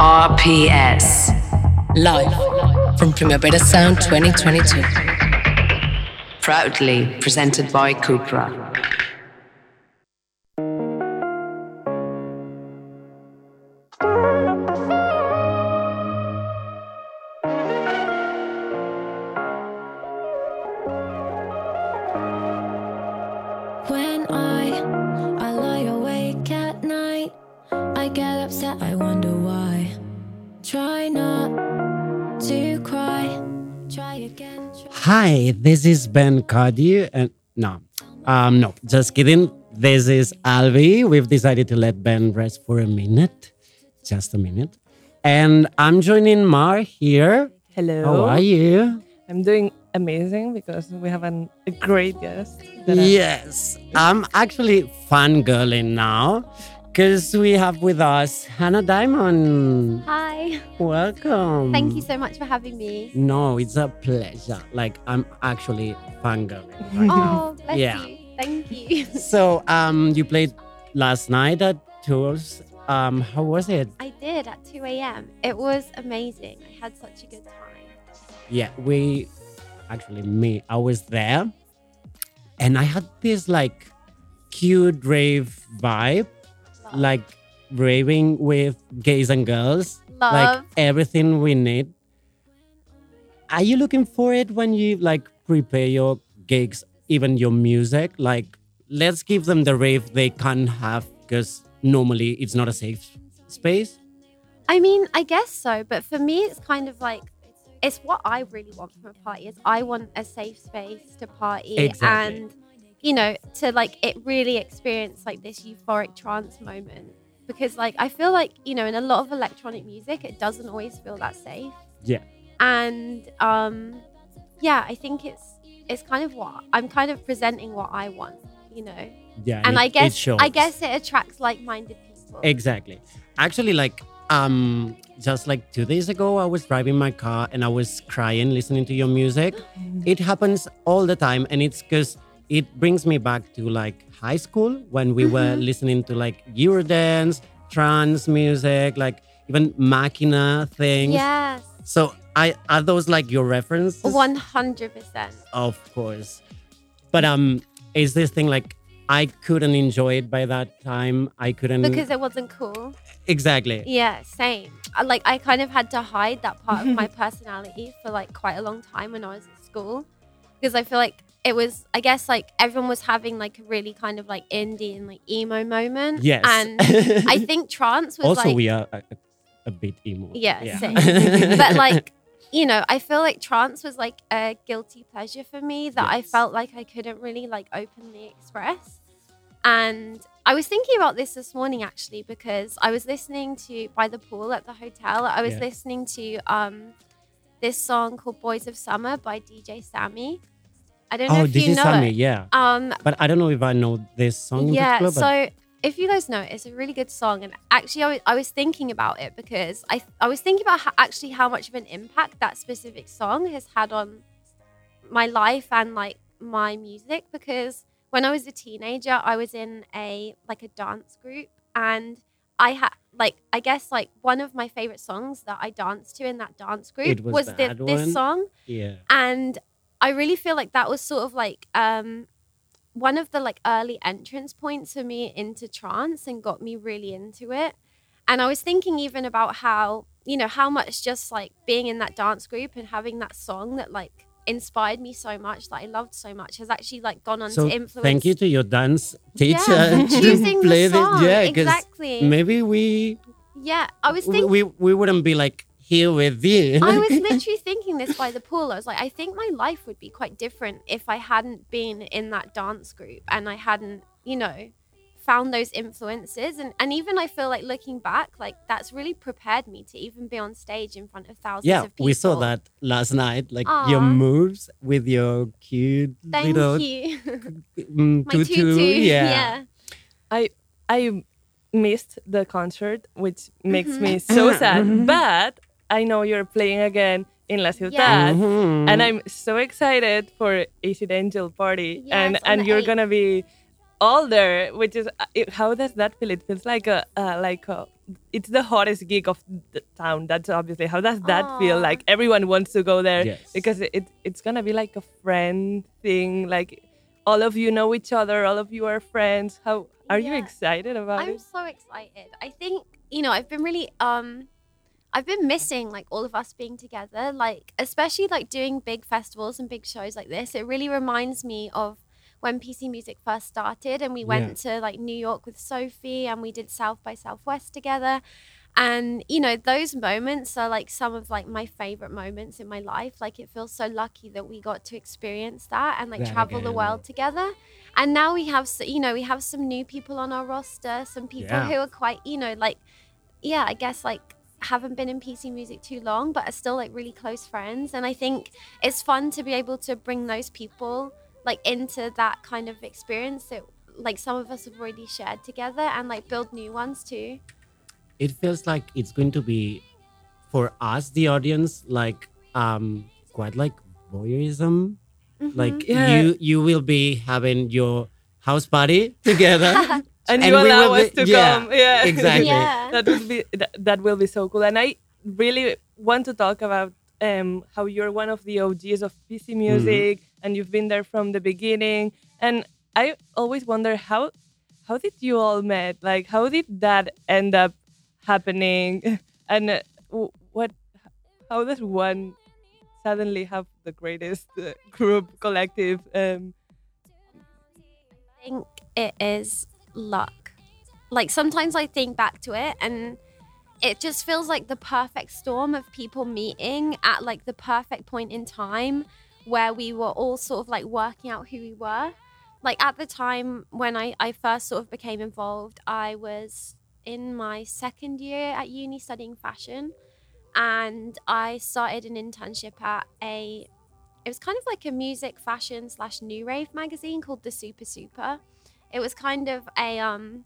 RPS. Live from Primavera Sound 2022. Proudly presented by Cupra. This is Ben Cardi, and no, um, no, just kidding. This is Alvi. We've decided to let Ben rest for a minute, just a minute, and I'm joining Mar here. Hello. How are you? I'm doing amazing because we have an, a great guest. Yes, I'm actually fangirling now because we have with us Hannah Diamond. Hi. Welcome. Thank you so much for having me. No, it's a pleasure. Like I'm actually fangirling. right now. Oh, bless Yeah. you. Thank you. So, um, you played last night at Tours. Um, how was it? I did at 2 a.m. It was amazing. I had such a good time. Yeah, we actually me. I was there, and I had this like cute rave vibe. Like raving with gays and girls, like everything we need. Are you looking for it when you like prepare your gigs, even your music? Like, let's give them the rave they can't have because normally it's not a safe space. I mean, I guess so, but for me, it's kind of like it's what I really want from a party. Is I want a safe space to party Exactly. and you know to like it really experience like this euphoric trance moment because like I feel like you know in a lot of electronic music it doesn't always feel that safe. Yeah. and um yeah i think it's it's kind of what i'm kind of presenting what i want you know Yeah, and it- i guess i guess it attracts like-minded people Exactly. Actually, like um, just like two days ago, I was driving my car and I was crying listening to your music. It happens all the time, and it's because it brings me back to like high school when we were Mm-hmm. listening to like Eurodance, trance music, like even makina things. yes So, I are those like your references? 100% Of course. But um, is this thing like I couldn't enjoy it by that time? I couldn't because it wasn't cool exactly. yeah same like i kind of had to hide that part of my personality for like quite a long time when i was at school because i feel like it was i guess like everyone was having like a really kind of like indie and like emo moment Yes. and i think trance was also like we are a, a bit emo. Yeah, same. but like you know i feel like trance was like a guilty pleasure for me that i felt like i couldn't really like openly express and i was thinking about this this morning actually because i was listening to by the pool at the hotel i was Yeah. listening to um this song called boys of summer by dj sammy i don't know oh, if this you know Sammy, it yeah. um But I don't know if I know this song. yeah particular, so if you guys know it, it's a really good song and actually I was, I was thinking about it because I, I was thinking about how, actually how much of an impact that specific song has had on my life and like my music because when I was a teenager I was in a like a dance group and I had like I guess like one of my favorite songs that I danced to in that dance group It was was, that this song yeah. and I really feel like that was sort of like um one of the like early entrance points for me into trance and got me really into it. And I was thinking even about how, you know, how much just like being in that dance group and having that song that like inspired me so much that I loved so much has actually like gone on So to influence thank you to your dance teacher yeah, to choosing play the song. this. Yeah, exactly. maybe we yeah. I was thinking we we wouldn't be like here with you. I was literally thinking this by the pool. I was like, I think my life would be quite different if I hadn't been in that dance group and I hadn't, you know, found those influences. And, and even I feel like looking back, like that's really prepared me to even be on stage in front of thousands yeah, of people. we saw that last night. Like your moves with your cute Thank little you. mm, my tutu. tutu. Yeah. yeah. I I missed the concert, which makes Mm-hmm. me so sad. But I know you're playing again in La Ciudad, Mhm. and I'm so excited for Acid Angel Party, Yes, and and you're gonna be all there, which is uh, it, how does that feel? It feels like a uh, like a it's the hottest gig of the town. That's obviously how does that feel? Like everyone wants to go there Yes. because it, it's gonna be like a friend thing. Like all of you know each other, all of you are friends. How are you excited about I'm it? so excited. I think you know I've been really um I've been missing like all of us being together like especially like doing big festivals and big shows like this. It really reminds me of when PC Music first started and we went to like New York with Sophie and we did South by Southwest together. And you know those moments are like some of like my favorite moments in my life. Like it feels so lucky that we got to experience that and like That travel the world together and now we have s- you know we have some new people on our roster some people Yeah. who are quite you know like yeah i guess like haven't been in pc music too long but are still like really close friends and i think it's fun to be able to bring those people like into that kind of experience that like some of us have already shared together and like build new ones too. It feels like it's going to be for us the audience like um quite like voyeurism. Like Yeah. you you will be having your house party together and and you allow will us be- to yeah, come. Yeah, exactly. Yeah. that will be that, that will be so cool. And I really want to talk about um, how you're one of the OGs of PC music, and you've been there from the beginning. And I always wonder how how did you all met? Like, how did that end up happening? And uh, what? How does one suddenly have the greatest uh, group collective? Um, I think it is luck. Like sometimes I think back to it and it just feels like the perfect storm of people meeting at like the perfect point in time where we were all sort of like working out who we were. Like at the time when I, I first sort of became involved, I was in my second year at uni studying fashion and I started an internship at a it was kind of like a music fashion slash new rave magazine called the super super it was kind of a um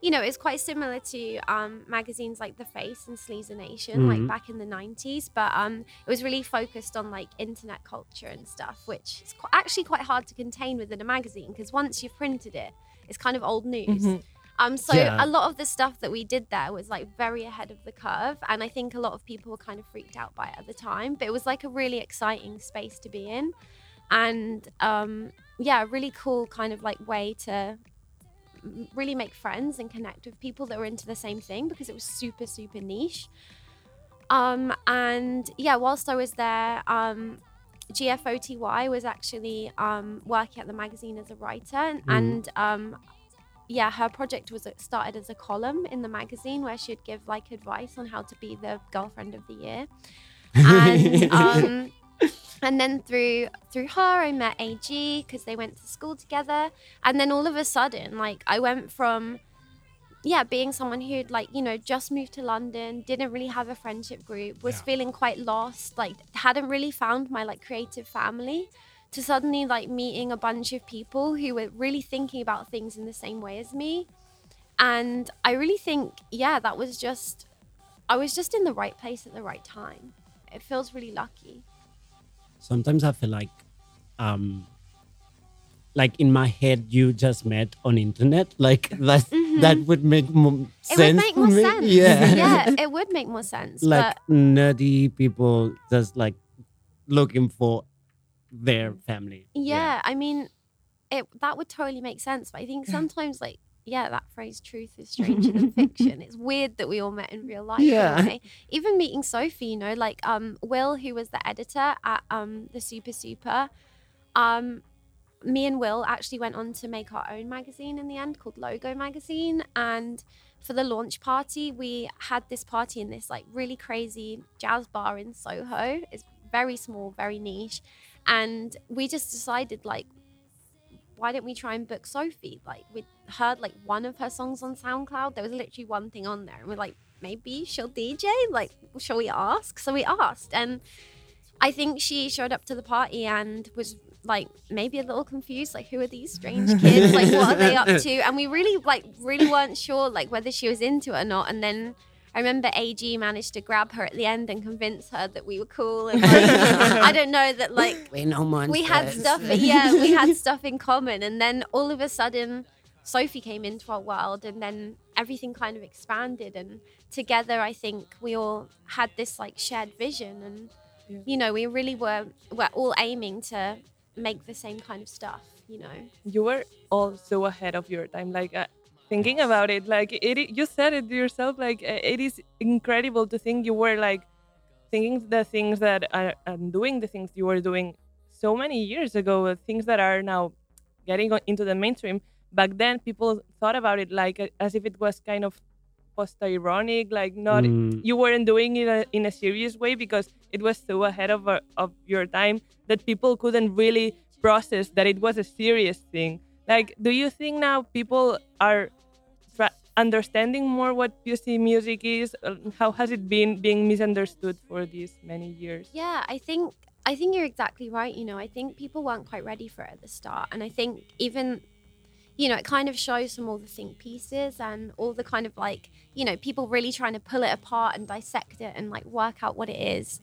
you know it's quite similar to um magazines like the face and Sleazenation like Mhm. back in the 90s but um it was really focused on like internet culture and stuff which is qu- actually quite hard to contain within a magazine because once you've printed it it's kind of old news Mhm. um, so Yeah. a lot of the stuff that we did there was like very ahead of the curve, and I think a lot of people were kind of freaked out by it at the time. But it was like a really exciting space to be in, and um, yeah, a really cool kind of like way to really make friends and connect with people that were into the same thing because it was super super niche. Um, and yeah, whilst I was there, um, GFOTY was actually um, working at the magazine as a writer, and, and um, yeah, her project was started as a column in the magazine where she'd give like advice on how to be the girlfriend of the year. And um, and then through through her, I met AG because they went to school together. And then all of a sudden, like I went from yeah, being someone who'd like, you know, just moved to London, didn't really have a friendship group, was Yeah. feeling quite lost, like hadn't really found my like creative family to suddenly like meeting a bunch of people who were really thinking about things in the same way as me. And I really think, yeah, that was just I was just in the right place at the right time. It feels really lucky. Sometimes I feel like, um, like in my head, you just met on internet. Like that, that would make more Mm-hmm. It sense. would make more sense. Yeah, yeah, it would make more sense. like but nerdy people just like looking for their family. yeah, I mean, it that would totally make sense. But I think sometimes, like, yeah, that phrase "truth is stranger than fiction." It's weird that we all met in real life. Yeah. Even meeting Sophie, you know, like um, Will, who was the editor at um, the Super Super. Um, me and Will actually went on to make our own magazine in the end called Logo Magazine. And for the launch party, we had this party in this like really crazy jazz bar in Soho. It's very small, very niche. And we just decided like, why don't we try and book Sophie? Like we heard like one of her songs on SoundCloud. There was literally one thing on there. And we're like, maybe she'll DJ? Like, shall we ask? So we asked. And I think she showed up to the party and was like maybe a little confused like who are these strange kids like what are they up to and we really like really weren't sure like whether she was into it or not and then I remember AG managed to grab her at the end and convince her that we were cool and like, I don't know that like We know monsters. we had stuff yeah we had stuff in common. And then all of a sudden sophie came into our world and then everything kind of expanded. And together I think we all had this like shared vision. And Yeah. you know we really were were all aiming to make the same kind of stuff you know? You were all so ahead of your time. Like uh, thinking about it like it you said it yourself like uh, it is incredible to think you were like thinking the things that are and doing the things you were doing so many years ago uh, things that are now getting into the mainstream back then people thought about it like uh, as if it was kind of post ironic like not Mm. you weren't doing it uh, in a serious way because it was so ahead of, of your time that people couldn't really process that it was a serious thing. Like, do you think now people are understanding more what PC music is? Uh, How has it been being misunderstood for these many years? Yeah, I think I think you're exactly right. You know, I think people weren't quite ready for it at the start, and I think even you know it kind of shows from all the think pieces and all the kind of like you know people really trying to pull it apart and dissect it and like work out what it is.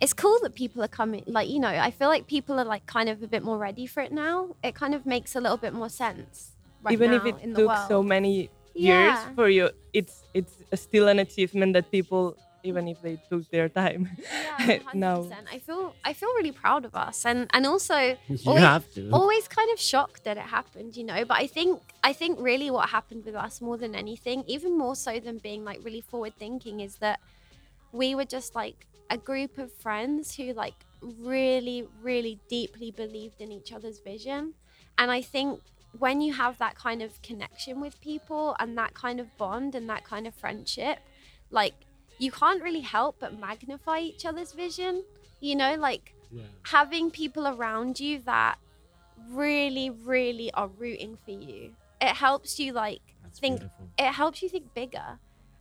It's cool that people are coming. Like you know, I feel like people are like kind of a bit more ready for it now. It kind of makes a little bit more sense. Right Even if it took so many years Yeah. for you, it's it's still an achievement that people, even if they took their time, Yeah, now 100%. I feel I feel really proud of us, and and also You always, have to. always kind of shocked that it happened, you know. But I think I think really what happened with us more than anything, even more so than being like really forward thinking, is that we were just like a group of friends who like really really deeply believed in each other's vision, and I think when you have that kind of connection with people and that kind of bond and that kind of friendship, like you can't really help but magnify each other's vision. You know, like having people around you that really, really are rooting for you. It helps you like That's think beautiful. it helps you think bigger.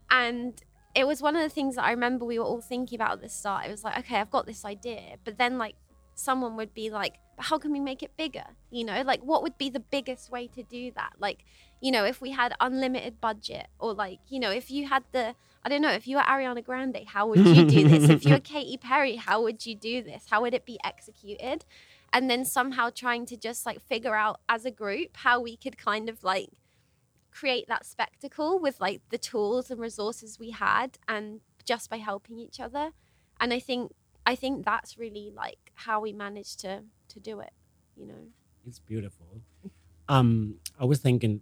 And it was one of the things that I remember we were all thinking about at the start. It was like, okay, I've got this idea. But then like someone would be like, but how can we make it bigger? You know, like what would be the biggest way to do that? Like, you know, if we had unlimited budget or like, you know, if you had the I don't know, if you were Ariana Grande, how would you do this? if you were Katy Perry, how would you do this? How would it be executed? And then somehow trying to just like figure out as a group how we could kind of like create that spectacle with like the tools and resources we had and just by helping each other. And I think I think that's really like how we managed to to do it, you know. It's beautiful. Um, I was thinking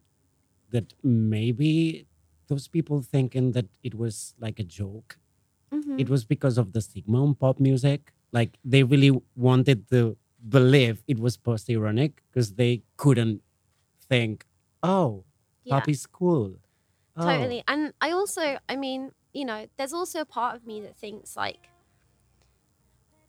that maybe those people thinking that it was like a joke. Mhm. It was because of the stigma on pop music. Like they really wanted to believe it was post ironic because they couldn't think, oh, Yeah. pop is cool. Oh, Totally. And I also, I mean, you know, there's also a part of me that thinks like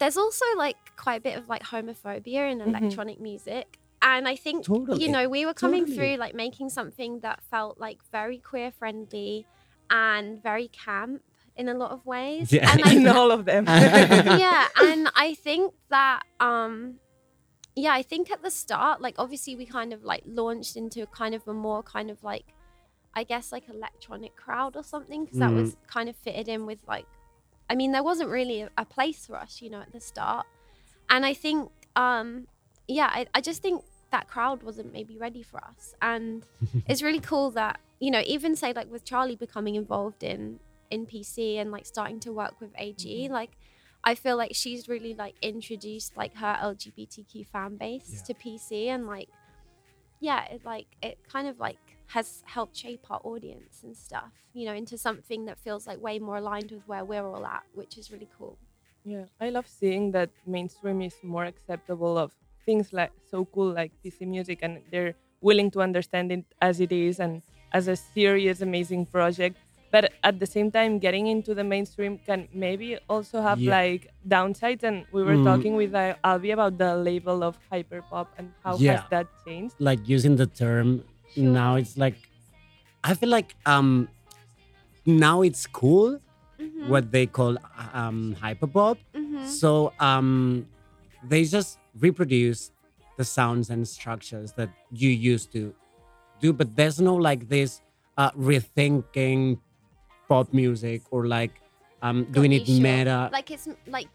there's also like quite a bit of like homophobia in electronic music. And I think, Totally. you know, we were coming Totally. through like making something that felt like very queer friendly and very camp in a lot of ways. Yeah. And in all of them. yeah, and I think that um yeah, I think at the start, like obviously we kind of like launched into a kind of a more kind of like I guess like electronic crowd or something because that Mhm. was kind of fitted in with like I mean there wasn't really a, a place for us, you know, at the start. And I think um yeah, I, I just think that crowd wasn't maybe ready for us. And it's really cool that, you know, even say like with Charli becoming involved in in PC and like starting to work with AG, like I feel like she's really like introduced like her LGBTQ fan base Yeah. to PC and like yeah, it like it kind of like has helped shape our audience and stuff, you know, into something that feels like way more aligned with where we're all at, which is really cool. Yeah, I love seeing that mainstream is more acceptable of things like so cool like PC music, and they're willing to understand it as it is and as a serious, amazing project. But at the same time, getting into the mainstream can maybe also have Yeah. like downsides. And we were Mm. talking with uh, Albi about the label of hyperpop and how Yeah. has that changed. like using the term now it's like I feel like um now it's cool Mhm. what they call um hyperpop. Mhm. So um they just reproduce the sounds and structures that you used to do, but there's no like this uh rethinking pop music or like um doing it Got meta. Like it's like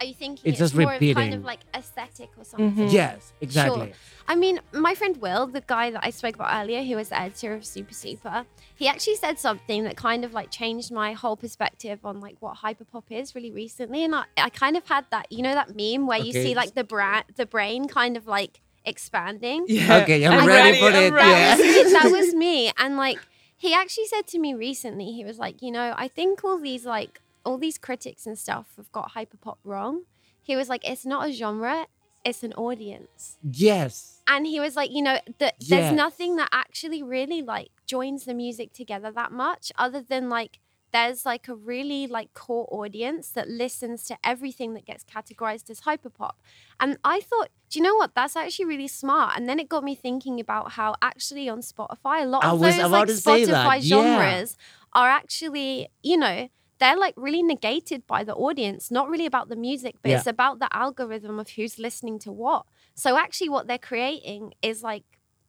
Are you thinking It's it's, just more of kind of like aesthetic or something? Mhm. Yes, exactly. I mean, my friend Will, the guy that I spoke about earlier, who was the editor of Super Super, he actually said something that kind of like changed my whole perspective on like what hyperpop is really recently. And I, I kind of had that, you know, that meme where you see like the bra- the brain kind of like expanding. Yeah. Okay, I'm I'm ready, ready, for I'm it. ready. Yeah. Was, that was me. And like, he actually said to me recently, he was like, you know, I think all these like all these critics and stuff have got hyperpop wrong. He was like, it's not a genre, it's an audience Yes. and he was like you know that Yeah. there's nothing that actually really like joins the music together that much other than like there's like a really like core audience that listens to everything that gets categorized as hyperpop and i thought do you know what that's actually really smart and then it got me thinking about how actually on spotify a lot of those like to say that, spotify yeah. genres are actually you know they're like really negated by the audience not really about the music but Yeah. it's about the algorithm of who's listening to what so actually, what they're creating is like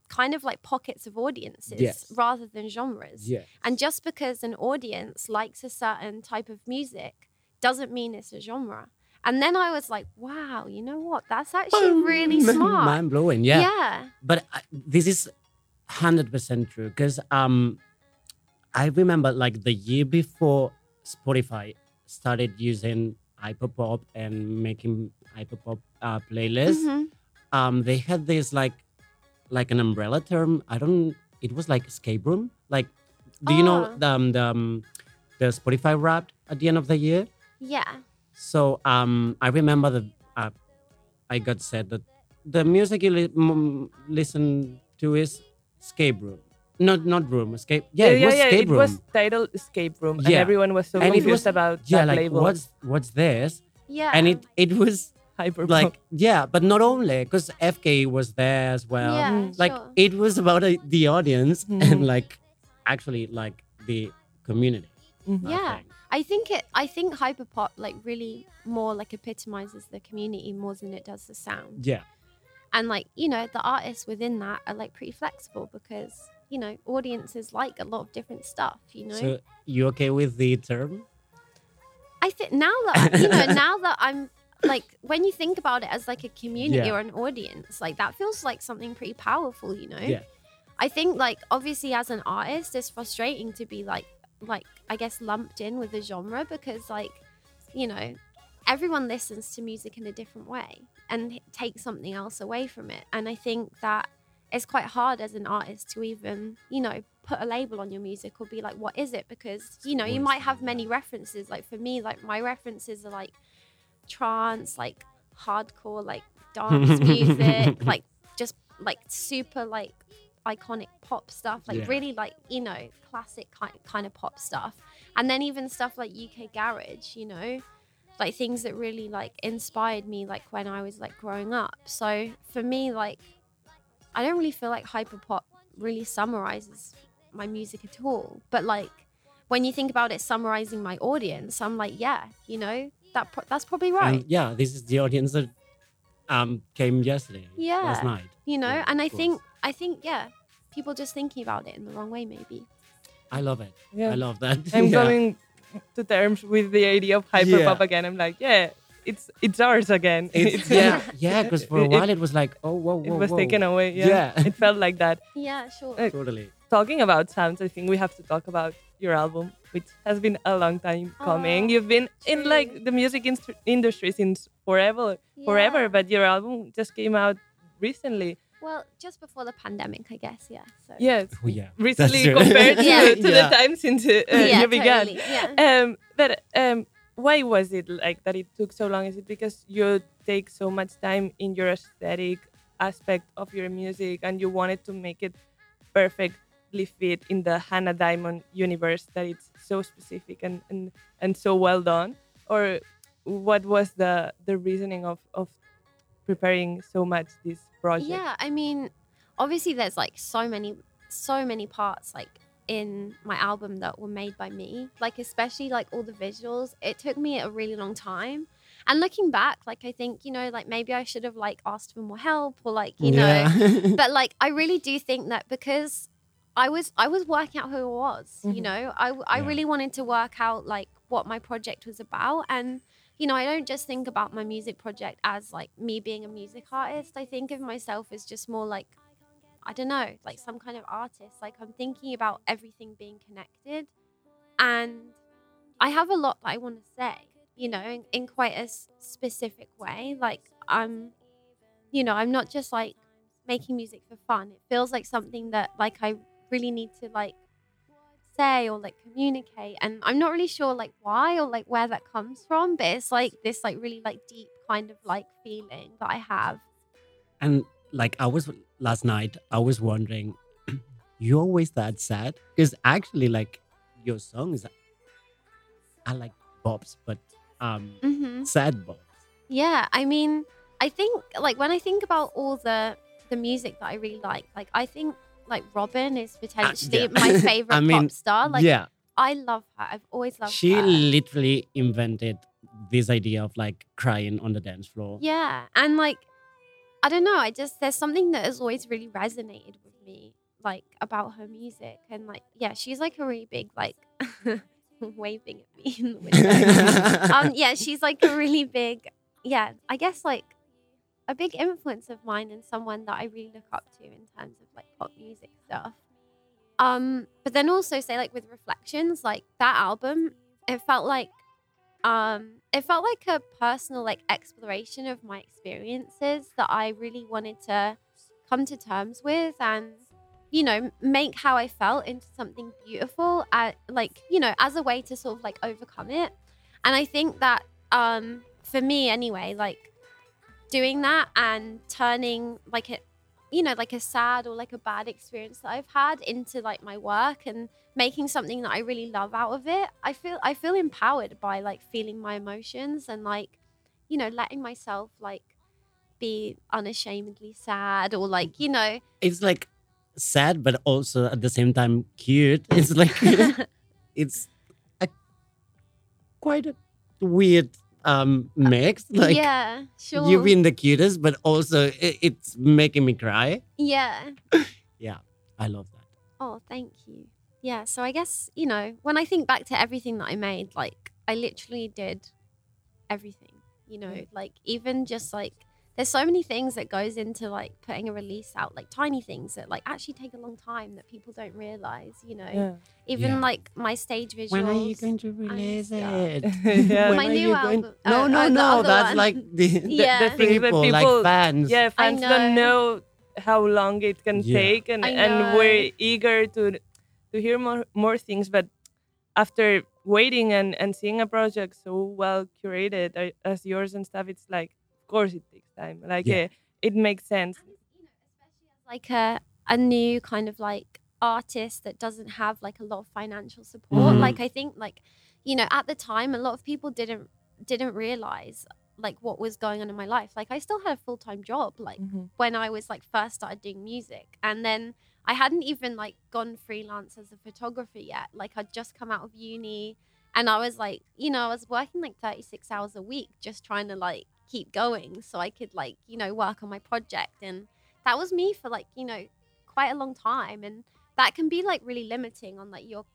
kind of like pockets of audiences Yes. rather than genres. Yeah. And just because an audience likes a certain type of music doesn't mean it's a genre. And then I was like, wow, you know what? That's actually really smart. Mind blowing. Yeah. yeah. But uh, this is hundred percent true because um, I remember like the year before Spotify started using hyperpop and making hyperpop uh, playlists. Mhm. Um, they had this like like an umbrella term. I don't. It was like escape room. Like, do you know Oh. the um, the, um, the Spotify Wrapped at the end of the year? Yeah. So um, I remember that uh, I got said that the music you li- m- listen to is escape room, not not room escape. Yeah, it was escape it room. was titled Escape Room, and everyone was so And it confused was- about yeah, that like label. what's what's this? Yeah. And it it was Hyperpop. like yeah, but not only because FK was there as well. yeah, Mm. Like sure. it was about uh, the audience Mhm. and like actually like the community. Mhm. Yeah. think. I think it. I think hyperpop like really more like epitomizes the community more than it does the sound. Yeah. and like you know the artists within that are like pretty flexible because you know audiences like a lot of different stuff you know So you okay with the term? i think now that you know now that i'm like when you think about it as like a community Yeah. or an audience like that feels like something pretty powerful you know Yeah. i think like obviously as an artist it's frustrating to be like like i guess lumped in with a genre because like you know everyone listens to music in a different way and takes something else away from it and i think that it's quite hard as an artist to even you know put a label on your music or be like what is it? Because you know you might have many references. Like for me like my references are like trance like hardcore like dance music like just like super like iconic pop stuff like Yeah. really like you know classic kind, kind of pop stuff. And then even stuff like uk garage you know like things that really like inspired me like when i was like growing up. So for me like i don't really feel like hyperpop really summarizes my music at all but like when you think about it summarizing my audience i'm like yeah you know that pro- that's probably right And yeah, this is the audience that um came yesterday. Yeah. Last night. you know Yeah, and i course. think i think yeah people just thinking about it in the wrong way maybe I love it. Yeah. I love that. I'm Yeah. coming to terms with the idea of hyperpop Yeah. again. I'm like, yeah, it's it's ours again. It's, yeah, yeah, because for a while it was like, oh, whoa, It was whoa. taken away. Yeah. Yeah. it felt like that. yeah sure Uh, Totally. Talking about sounds, I think we have to talk about your album, which has been a long time coming. Oh, You've been in like the music instru- industry since forever, forever, but your album just came out recently. well just before the pandemic i guess yeah so Yes, Oh, yeah. recently compared to, Yeah. to the Yeah. time since uh, yeah you began. totally, yeah Um, but um, why was it like that? It took so long. Is it because you take so much time in your aesthetic aspect of your music, and you wanted to make it perfectly fit in the Hannah Diamond universe that it's so specific and and, and so well done? Or what was the the reasoning of of preparing so much this project? yeah i mean obviously there's like so many so many parts like in my album that were made by me like especially like all the visuals it took me a really long time and looking back like i think you know like maybe i should have like asked for more help or like you know yeah. but like i really do think that because i was i was working out who i was you Mhm. know i, I Yeah. really wanted to work out like what my project was about. And, you know, I don't just think about my music project as like me being a music artist. I think of myself as just more like, I don't know, like some kind of artist. Like I'm thinking about everything being connected. And I have a lot that I want to say, you know, in, in quite a specific way. Like I'm, you know, I'm not just like making music for fun. It feels like something that like I really need to like say or like communicate and i'm not really sure like why or like where that comes from but it's like this like really like deep kind of like feeling that i have And like I was last night, I was wondering, you always that sad? Because actually, like your songs I like bops, but um hmm sad bops. yeah i mean i think like when i think about all the the music that i really like like i think like Robyn is potentially yeah. my favorite I mean, pop star like yeah, i love her i've always loved she her She literally invented this idea of like crying on the dance floor. Yeah. And like, I don't know. I just, there's something that has always really resonated with me, like about her music. And like, yeah, she's like a really big, like, waving at me in the window. um, yeah, she's like a really big, yeah, I guess like a big influence of mine and someone that I really look up to in terms of like pop music stuff. Um, but then also say like with reflections, like that album, it felt like um it felt like a personal like exploration of my experiences that I really wanted to come to terms with and you know make how I felt into something beautiful at, like you know as a way to sort of like overcome it. And I think that um for me anyway like doing that and turning like it you know like a sad or like a bad experience that I've had into like my work and making something that I really love out of it I feel I feel empowered by like feeling my emotions and like you know letting myself like be unashamedly sad or like you know It's like sad, but also at the same time cute. It's like it's a quite a weird um mix. Like yeah sure you being the cutest, but also it, it's making me cry. Yeah. Yeah I love that. Oh, thank you. Yeah, so I guess, you know, when I think back to everything that I made, like I literally did everything, you know, like even just like there's so many things that goes into like putting a release out, like tiny things that like actually take a long time that people don't realize, you know. Yeah. Even Yeah. like my stage visuals. When are you going to release stuff. it? Yeah. When My are new you going- No, oh, no, oh, the no. That's one. like the, the, Yeah. the The thing that people, people- like fans. Yeah, fans don't know. know how long it can Yeah. take, and, and we're eager to to hear more more things. But after waiting and, and seeing a project so well curated uh, as yours and stuff, it's like, of course, it takes time. Like, Yeah. uh, it makes sense. like a a new kind of like artist that doesn't have like a lot of financial support Mhm. like i think like you know at the time a lot of people didn't didn't realize like what was going on in my life like i still had a full-time job like when i was like first started doing music and then i hadn't even like gone freelance as a photographer yet like i'd just come out of uni and i was like you know i was working like 36 hours a week just trying to like keep going so i could like you know work on my project and that was me for like you know quite a long time and that can be like really limiting on like your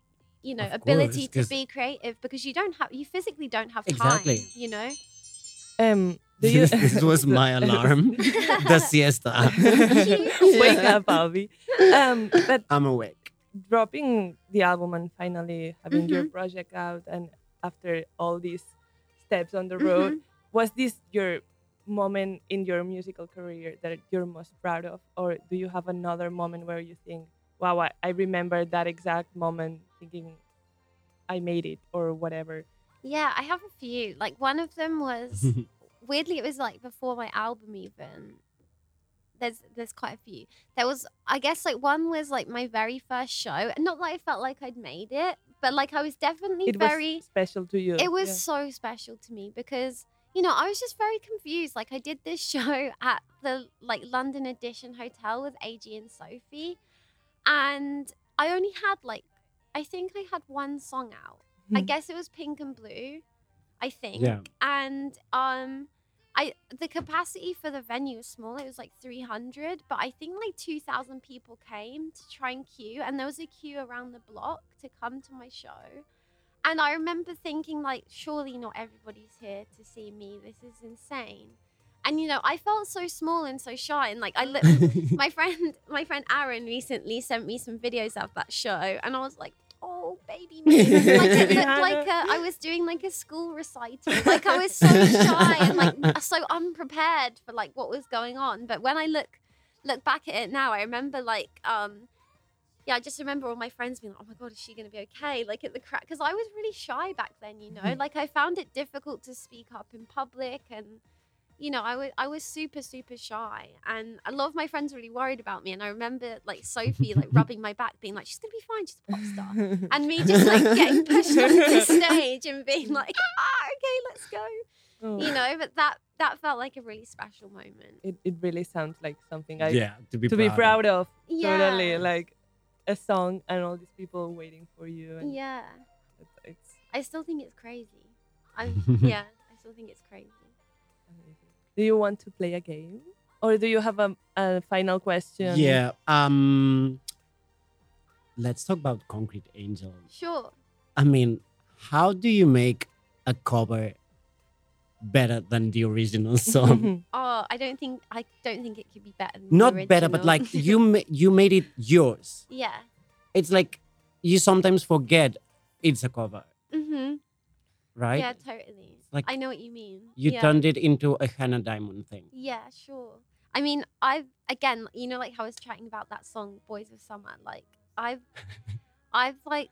you know Of ability course, to 'cause- be creative because you don't have you physically don't have Exactly. time you know Um, do you? this was my alarm. the siesta. Wake up, Albi. Um, but I'm awake. dropping the album and finally having your Mhm. project out and after all these steps on the road Mhm. Was this your moment in your musical career that you're most proud of? Or do you have another moment where you think wow i, I remember that exact moment thinking i made it or whatever? Yeah i have a few. Like one of them was weirdly it was like before my album even. There's there's quite a few. There was i guess like one was like my very first show. And not that i felt like i'd made it but like i was definitely it very was special to you it was Yeah. so special to me because you know i was just very confused like i did this show at the like london edition hotel with ag and sophie and i only had like i think i had one song out i Hmm. guess it was pink and blue i think Yeah. and um I the capacity for the venue was small. It was like 300, but I think like 2,000 people came to try and queue, and there was a queue around the block to come to my show. And I remember thinking, like, surely not everybody's here to see me. This is insane. And you know, I felt so small and so shy. And like, I look, my friend, my friend Aaron recently sent me some videos of that show, and I was like, oh, baby me. like it looked like a, I was doing like a school recital. Like I was so shy and like so unprepared for like what was going on. But when I look look back at it now, I remember like um yeah, I just remember all my friends being like, "Oh my god, is she gonna be okay?" Like at the crack, because I was really shy back then, you know. Like I found it difficult to speak up in public, and you know, I was I was super super shy, and a lot of my friends were really worried about me. And I remember like Sophie like rubbing my back, being like, "She's gonna be fine, she's a pop star," and me just like getting pushed off the stage and being like, "Ah, okay, let's go," Oh, you know. But that that felt like a really special moment. it, it really sounds like something I yeah, to be to proud be of. proud of. Yeah, Totally, like a song and all these people waiting for you. And yeah. it's, it's I still think it's crazy. I'm yeah, I still think it's crazy. amazing. Do you want to play a game, or do you have a, a final question? Yeah. Um. Let's talk about Concrete Angel. Sure. I mean, how do you make a cover better than the original song? Oh, I don't think I don't think it could be better. Than Not the better, but like you ma- you made it yours. yeah. It's like you sometimes forget it's a cover, Mm-hmm. right? Yeah, totally. Like, I know what you mean. You yeah. turned it into a Hannah Diamond thing. Yeah, sure. I mean, I've again, you know, like how I was chatting about that song "Boys of Summer." Like, I've, I've like,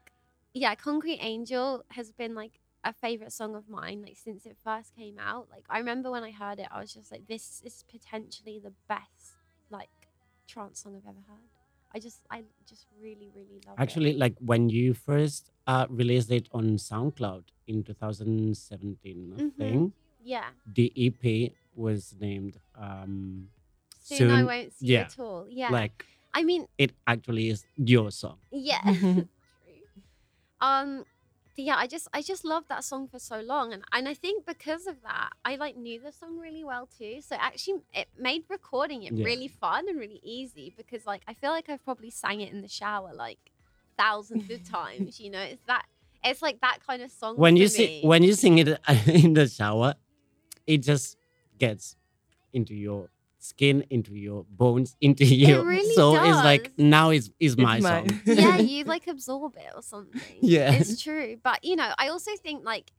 yeah, "Concrete Angel" has been like a favorite song of mine, like since it first came out. Like, I remember when I heard it, I was just like, "This is potentially the best like trance song I've ever heard." I just, I just really, really love Actually, it. like when you first uh, released it on SoundCloud in 2017, I Mhm. think yeah. the EP was named um, Soon, I won't see yeah. you at all. Yeah. Like I mean, it actually is your song. Yeah. True. Um yeah, I just I just loved that song for so long and, and I think because of that, I like knew the song really well too. So actually it made recording it Yeah. really fun and really easy because like I feel like I've probably sang it in the shower like thousands of times, you know. It's that it's like that kind of song. When you sing, when you sing it in the shower, it just gets into your skin, into your bones, into you. it really so it's like now it's, it's my It's song. mine. yeah, you like absorb it or something. Yeah. It's true. But, you know, I also think, like,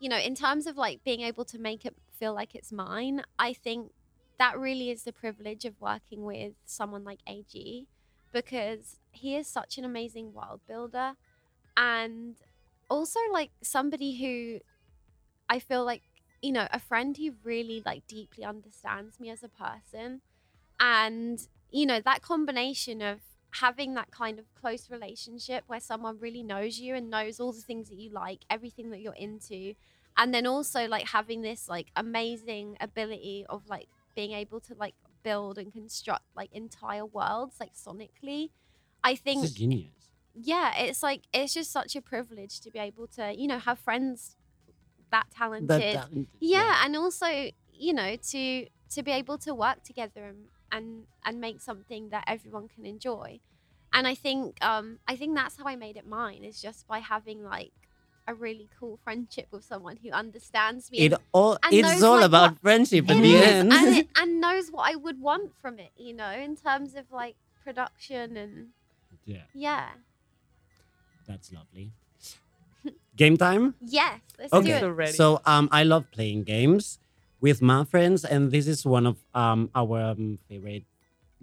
you know, in terms of like being able to make it feel like it's mine, I think that really is the privilege of working with someone like AG because he is such an amazing world builder and also like somebody who I feel like, you know, a friend who really like deeply understands me as a person. And, you know, that combination of having that kind of close relationship where someone really knows you and knows all the things that you like, everything that you're into, and then also like having this like amazing ability of like being able to like build and construct like entire worlds like sonically. I think It's a genius. yeah, it's like it's just such a privilege to be able to, you know, have friends that talented. That talent- yeah, and also, you know, to to be able to work together and and, and make something that everyone can enjoy. And I think um I think that's how I made it mine is just by having like a really cool friendship with someone who understands me It and all it's knows, all like, about what- friendship in the is, end. and, it, and knows what I would want from it, you know, in terms of like production and yeah, yeah. that's lovely. Game time. Yes, let's Okay, do So it. so um, I love playing games with my friends, and this is one of um our um, favorite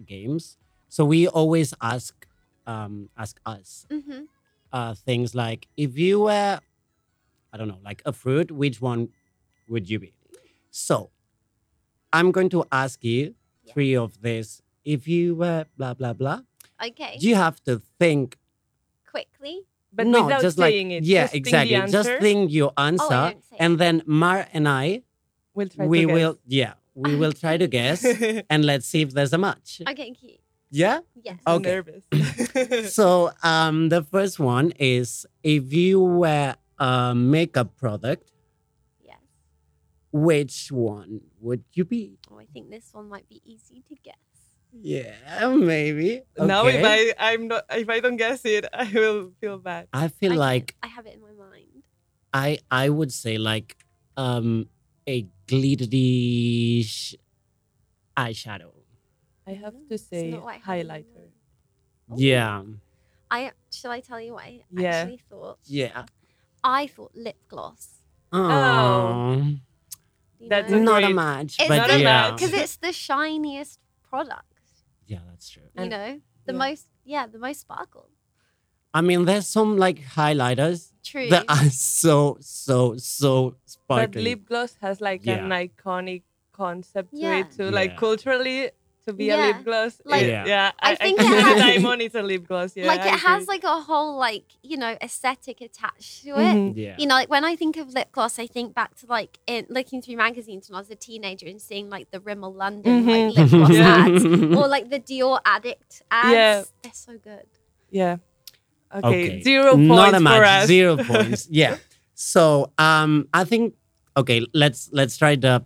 games. So we always ask um ask us hmm uh things like if you were, I don't know, like a fruit, which one would you be? So I'm going to ask you Yeah. three of these. If you were blah blah blah, Okay, you have to think quickly. But no, without just like saying it. yeah, just think the exactly. Just think your answer, don't and then Mar and I, We'll try we to guess. will, yeah, we will try to guess, and let's see if there's a match. Okay, cute. Yeah. Yes. I'm Okay. nervous. So, um, the first one is if you were a makeup product, Yes. which one would you be? Oh, I think this one might be easy to guess. Yeah, maybe. Now, if I I'm not if I don't guess it, I will feel bad. I feel Okay, like I have it in my mind. I I would say like um a glittery sh- eyeshadow. I have to say not like highlighter. Yeah. I shall I tell you what I Yeah. actually thought? Yeah. I thought lip gloss. Oh. You That's know? Not a match, It's Not a match. because it's the shiniest product. Yeah, that's true. You And- know, the yeah. most yeah, the most sparkle. I mean, there's some like highlighters True. that are so so so But lip gloss has like an iconic concept to it too. Like culturally, to be a lip gloss. Like- Yeah. yeah. I I, think I it think has- diamond is a lip gloss. Yeah, like I it has like a whole like you know aesthetic attached to it. Mhm. yeah. You know, like when I think of lip gloss, I think back to like in looking through magazines when I was a teenager and seeing like the Rimmel London like Mhm. lip gloss Yeah. ads or like the Dior Addict ads. Yeah. They're so good. Yeah. Okay. Okay. Zero points Not a for match. us. Zero points. Yeah. So um I think okay, let's let's try the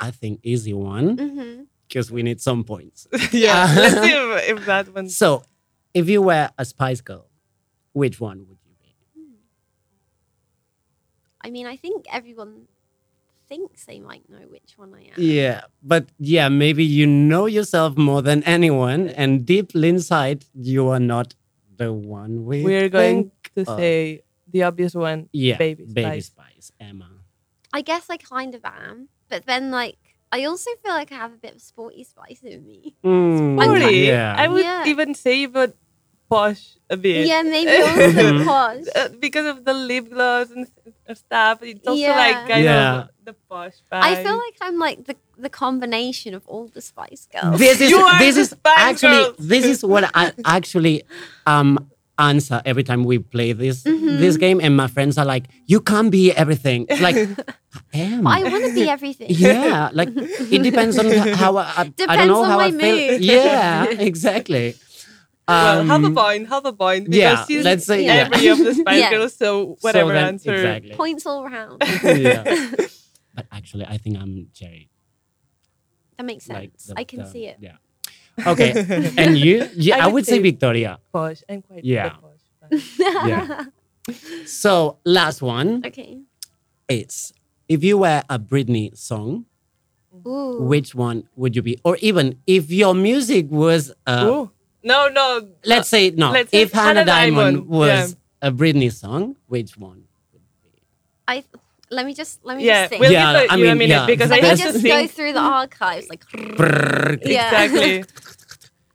I think easy one hmm because we need some points. yeah. Uh, let's see if, if that one. So if you were a Spice Girl, which one would you be? I mean, I think everyone thinks they might know which one I am. Yeah, but yeah, maybe you know yourself more than anyone, and deep inside, you are not the one we We're going to of. say the obvious one. yeah, Baby Baby Spice. Spice, Emma. I guess I kind of am, but then like I also feel like I have a bit of sporty spice in me. Mm, Sporty. yeah. I would Yeah. even say, but posh a bit. Yeah, maybe also posh. Uh, because of the lip gloss and stuff. It's also Yeah. like kind Yeah. of the posh vibe. I feel like I'm like the the combination of all the Spice Girls. This is You are this the is Spice actually Girls. this is what I actually um answer every time we play this Mm-hmm. this game, and my friends are like, "You can't be everything." Like I am. I want to be everything. yeah, like it depends on how I, I don't Depends know on how my I feel. mood. Yeah, exactly. well, have a Um, point, have a point. Because yeah, she's let's say- yeah. every of the Spice Yeah. Girls, so whatever then- answer. Exactly. Points all round. yeah. But actually, I think I'm Geri. That makes sense. Like the- I can the- see it. Yeah. Okay. and you? Yeah, I, I would would say say- Victoria. Posh. I'm quite Yeah. posh. vibe. Yeah. So last one okay. is if you were a Britney song, Ooh. which one would you be? Or even if your music was, uh, Ooh. No, no. let's say no, let's say if Hannah Hannah Diamond, Diamond, was a Britney song, which one? I let me just let me Yeah, just think. we'll Yeah, give I you a mean, minute yeah. because I let me have to just go think. through the archives. Like, Brrr. yeah. Exactly.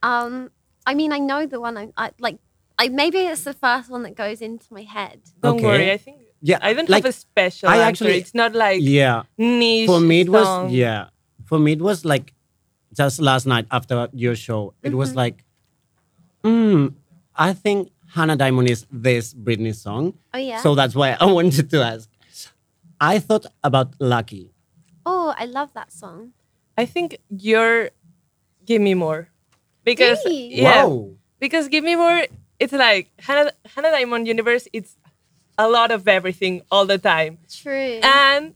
Um, I mean, I know the one I, I like. I maybe it's the first one that goes into my head. Don't Okay. worry. I think Yeah, I don't like, have a special I answer. actually- it's not like Yeah. niche. For me, it was yeah. For me, it was like just last night after your show. It was like, mm, I think Hannah Diamond is this Britney song. Oh yeah. So that's why I wanted to ask. I thought about Lucky. oh, I love that song. I think you're give me more because Really? yeah Wow. because give me more. It's like Hannah Hannah Diamond Universe. It's a lot of everything all the time, True. and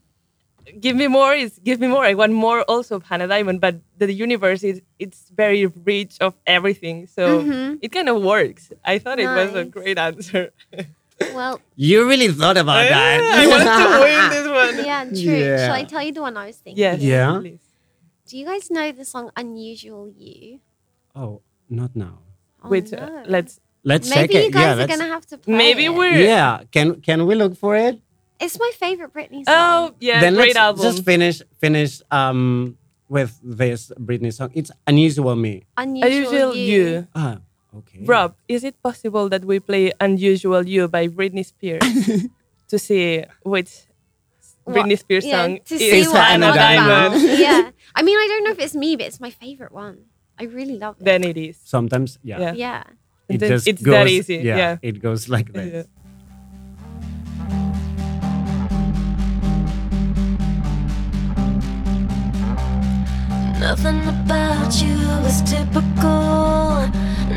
give me more is give me more. I want more also of Hannah Diamond, but the universe is it's very rich of everything, so Mhm. it kind of works. I thought it was a great answer. well, You really thought about that. I want to win this one. yeah, true. Yeah. Shall I tell you the one I was thinking? Yes. Yeah. Please. Do you guys know the song "Unusual You"? Oh, not now. Oh, Which no. uh, let's Let's Maybe check you it. guys yeah, are let's- gonna have to play maybe it. we're Yeah, can can we look for it? It's my favorite Britney song. oh yeah then great let's album. just finish finish um with this Britney song. It's Unusual Me. Unusual, Unusual You. You. Ah, okay. Rob, is it possible that we play Unusual You by Britney Spears to see which What? Britney Spears Yeah, song to is see what I'm Hannah Diamond. about. yeah. I mean, I don't know if it's me, but it's my favorite one. I really love it. Then it is. Sometimes, yeah. Yeah. yeah. It Then just it's goes, that easy, yeah. It goes like that. Yeah. Nothing about you is typical.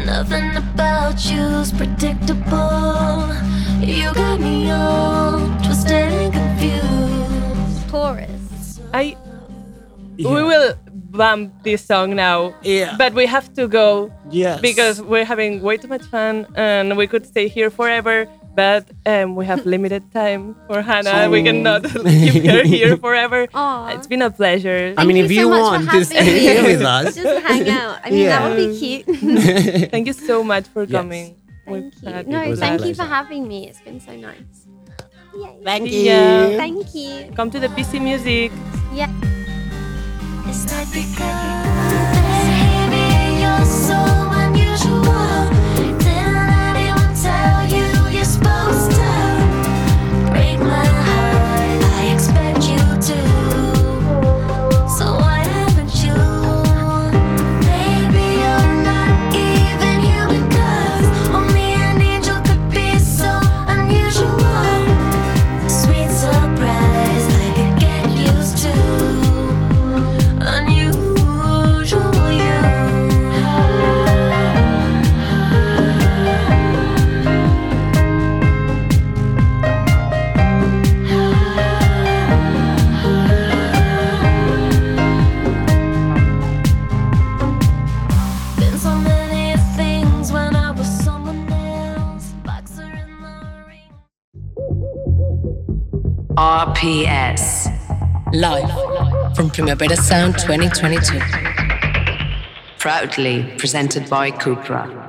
Nothing about you's predictable. You got me all twisted and confused. Chorus. I Yeah. we will bump this song now. Yeah. But we have to go Yes. because we're having way too much fun and we could stay here forever. but um, we have limited time for Hannah. We cannot keep her here forever. Aw. It's been a pleasure. I mean, Thank if you you so much for want to having stay here with us. Just hang out. I mean, that would be cute. Thank you so much for Yes. coming. thank you. No, It was a thank you for having me. It's been so nice. Yay. Thank Yeah. you. Thank you. Come to the PC Music. Yeah. It's not because baby you're so unusual. RPS. Live from Primavera Sound 2022. Proudly presented by Cupra.